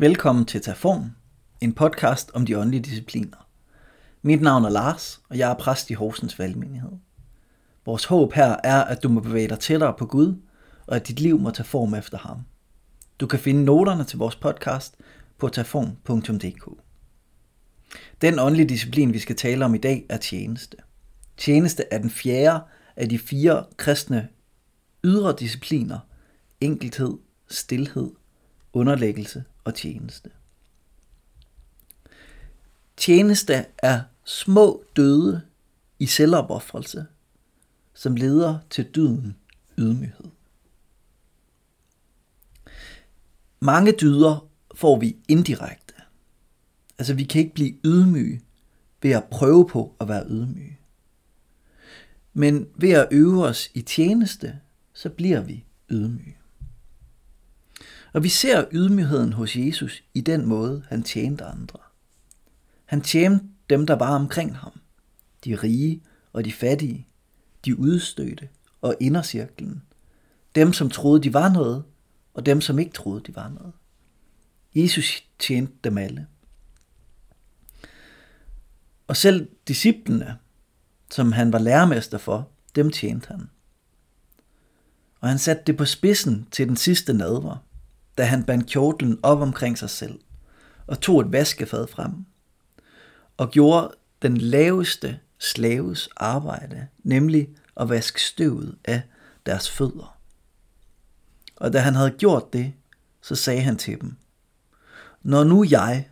Velkommen til Taform, en podcast om de åndelige discipliner. Mit navn er Lars, og jeg er præst i Horsens Valgmenighed. Vores håb her er, at du må bevæge dig tættere på Gud, og at dit liv må tage form efter ham. Du kan finde noterne til vores podcast på taform.dk. Den åndelige disciplin, vi skal tale om i dag, er tjeneste. Tjeneste er den fjerde af de fire kristne ydre discipliner. Enkelthed, stilhed, underlæggelse og tjeneste. Tjeneste er små døde i selvopoffrelse, som leder til dyden ydmyghed. Mange dyder får vi indirekte. Altså vi kan ikke blive ydmyge ved at prøve på at være ydmyge. Men ved at øve os i tjeneste, så bliver vi ydmyge. Og vi ser ydmygheden hos Jesus i den måde, han tjente andre. Han tjente dem, der var omkring ham. De rige og de fattige, de udstødte og indercirklen. Dem, som troede, de var noget, og dem, som ikke troede, de var noget. Jesus tjente dem alle. Og selv disciplene, som han var lærermester for, dem tjente han. Og han satte det på spidsen til den sidste nadver, da han bandt kjortlen op omkring sig selv og tog et vaskefad frem og gjorde den laveste slaves arbejde, nemlig at vaske støvet af deres fødder. Og da han havde gjort det, så sagde han til dem, Når nu jeg,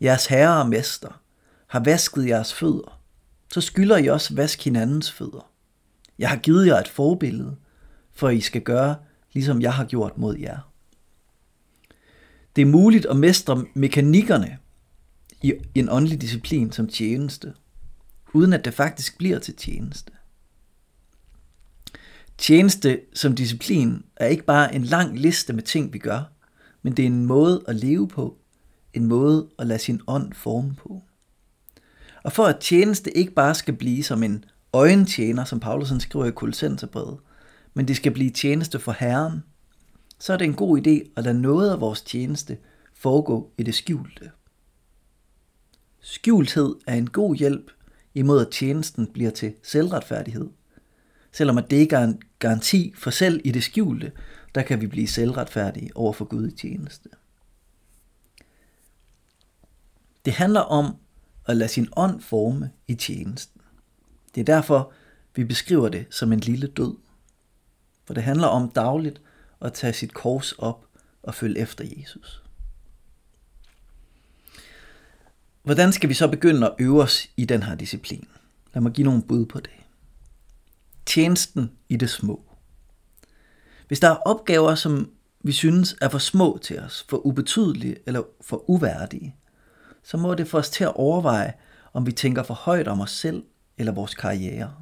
jeres herre og mester, har vasket jeres fødder, så skylder I også vask hinandens fødder. Jeg har givet jer et forbillede, for I skal gøre, ligesom jeg har gjort mod jer. Det er muligt at mestre mekanikkerne i en åndelig disciplin som tjeneste, uden at det faktisk bliver til tjeneste. Tjeneste som disciplin er ikke bare en lang liste med ting, vi gør, men det er en måde at leve på, en måde at lade sin ånd forme på. Og for at tjeneste ikke bare skal blive som en øjentjener, som Paulusen skriver i Kolossenserbrevet, men det skal blive tjeneste for Herren, så er det en god idé at lade noget af vores tjeneste foregå i det skjulte. Skjulthed er en god hjælp imod at tjenesten bliver til selvretfærdighed. Selvom at det ikke er en garanti for selv i det skjulte, der kan vi blive selvretfærdige over for Gud i tjeneste. Det handler om at lade sin ånd forme i tjenesten. Det er derfor, vi beskriver det som en lille død. For det handler om dagligt at tage sit kors op og følge efter Jesus. Hvordan skal vi så begynde at øve os i den her disciplin? Lad mig give nogle bud på det. Tjenesten i det små. Hvis der er opgaver, som vi synes er for små til os, for ubetydelige eller for uværdige, så må det få os til at overveje, om vi tænker for højt om os selv eller vores karriere.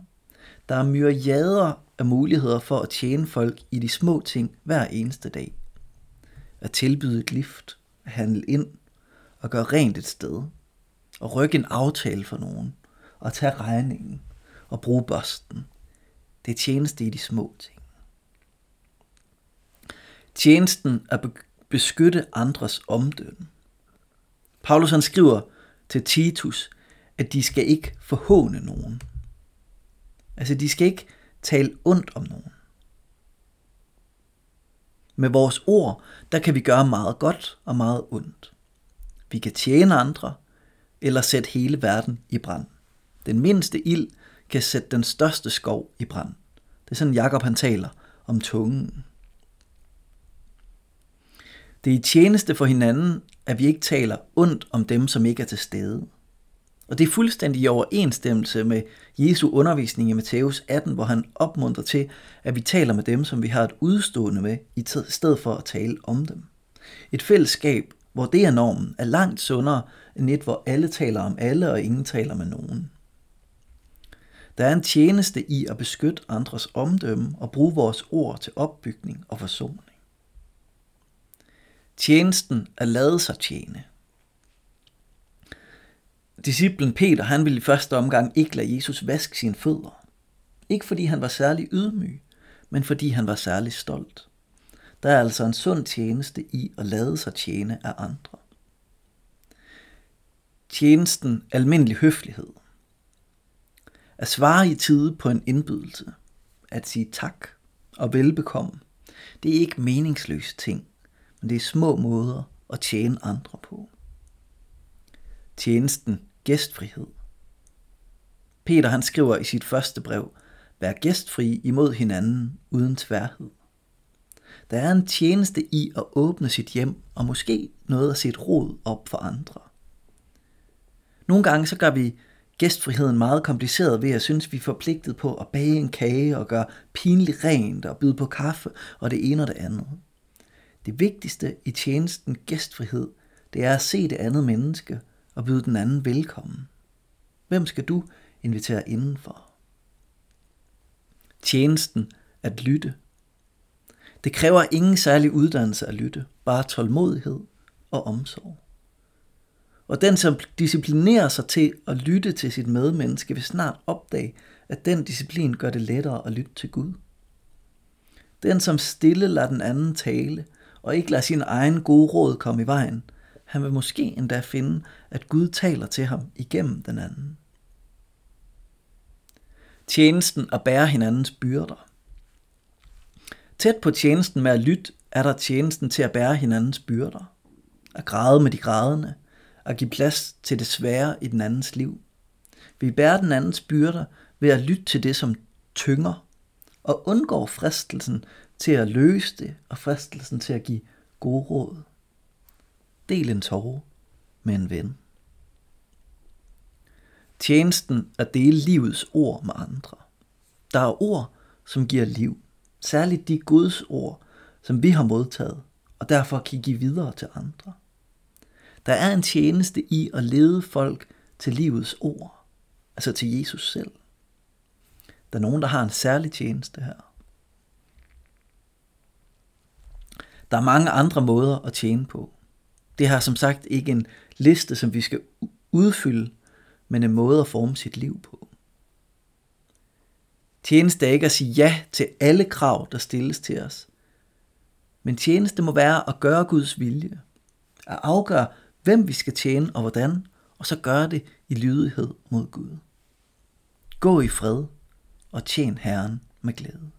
Der er myriader af muligheder for at tjene folk i de små ting hver eneste dag. At tilbyde et lift, at handle ind og gøre rent et sted, og rykke en aftale for nogen, og tage regningen og bruge børsten. Det er tjeneste i de små ting. Tjenesten er beskytte andres omdømme. Paulus han skriver til Titus, at de skal ikke forhåne nogen. Altså de skal ikke tale ondt om nogen. Med vores ord, der kan vi gøre meget godt og meget ondt. Vi kan tjene andre, eller sætte hele verden i brand. Den mindste ild kan sætte den største skov i brand. Det er sådan Jakob han taler om tungen. Det er i tjeneste for hinanden, at vi ikke taler ondt om dem, som ikke er til stede. Og det er fuldstændig i overensstemmelse med Jesu undervisning i Matthæus 18, hvor han opmuntrer til, at vi taler med dem, som vi har et udstående med, i stedet for at tale om dem. Et fællesskab, hvor det er normen, er langt sundere end et, hvor alle taler om alle, og ingen taler med nogen. Der er en tjeneste i at beskytte andres omdømme og bruge vores ord til opbygning og forsoning. Tjenesten er lade sig tjene. Disciplen Peter, han ville i første omgang ikke lade Jesus vaske sine fødder. Ikke fordi han var særlig ydmyg, men fordi han var særlig stolt. Der er altså en sund tjeneste i at lade sig tjene af andre. tjenesten almindelig høflighed. At svare i tide på en indbydelse. At sige tak og velbekomme. Det er ikke meningsløse ting, men det er små måder at tjene andre på. Tjenesten gæstfrihed. Peter han skriver i sit første brev, vær gæstfri imod hinanden uden tværhed. Der er en tjeneste i at åbne sit hjem og måske noget af sit rod op for andre. Nogle gange så gør vi gæstfriheden meget kompliceret ved at synes, vi er forpligtet på at bage en kage og gøre pinligt rent og byde på kaffe og det ene og det andet. Det vigtigste i tjenesten gæstfrihed, det er at se det andet menneske og byde den anden velkommen. Hvem skal du invitere indenfor? Tjenesten at lytte. Det kræver ingen særlig uddannelse at lytte, bare tålmodighed og omsorg. Og den, som disciplinerer sig til at lytte til sit medmenneske, vil snart opdage, at den disciplin gør det lettere at lytte til Gud. Den, som stille lader den anden tale, og ikke lader sin egen gode råd komme i vejen, han vil måske endda finde, at Gud taler til ham igennem den anden. Tjenesten at bære hinandens byrder. Tæt på tjenesten med at lytte, er der tjenesten til at bære hinandens byrder. At græde med de grædende, at give plads til det svære i den andens liv. Vi bærer den andens byrder ved at lytte til det, som tynger, og undgår fristelsen til at løse det, og fristelsen til at give gode råd. Del en tårer med en ven. Tjenesten at dele livets ord med andre. Der er ord, som giver liv. Særligt de Guds ord, som vi har modtaget, og derfor kan give videre til andre. Der er en tjeneste i at lede folk til livets ord, altså til Jesus selv. Der er nogen, der har en særlig tjeneste her. Der er mange andre måder at tjene på. Det har som sagt ikke en liste, som vi skal udfylde, men en måde at forme sit liv på. Tjeneste er ikke at sige ja til alle krav, der stilles til os. Men tjeneste må være at gøre Guds vilje. At afgøre, hvem vi skal tjene og hvordan, og så gøre det i lydighed mod Gud. Gå i fred og tjen Herren med glæde.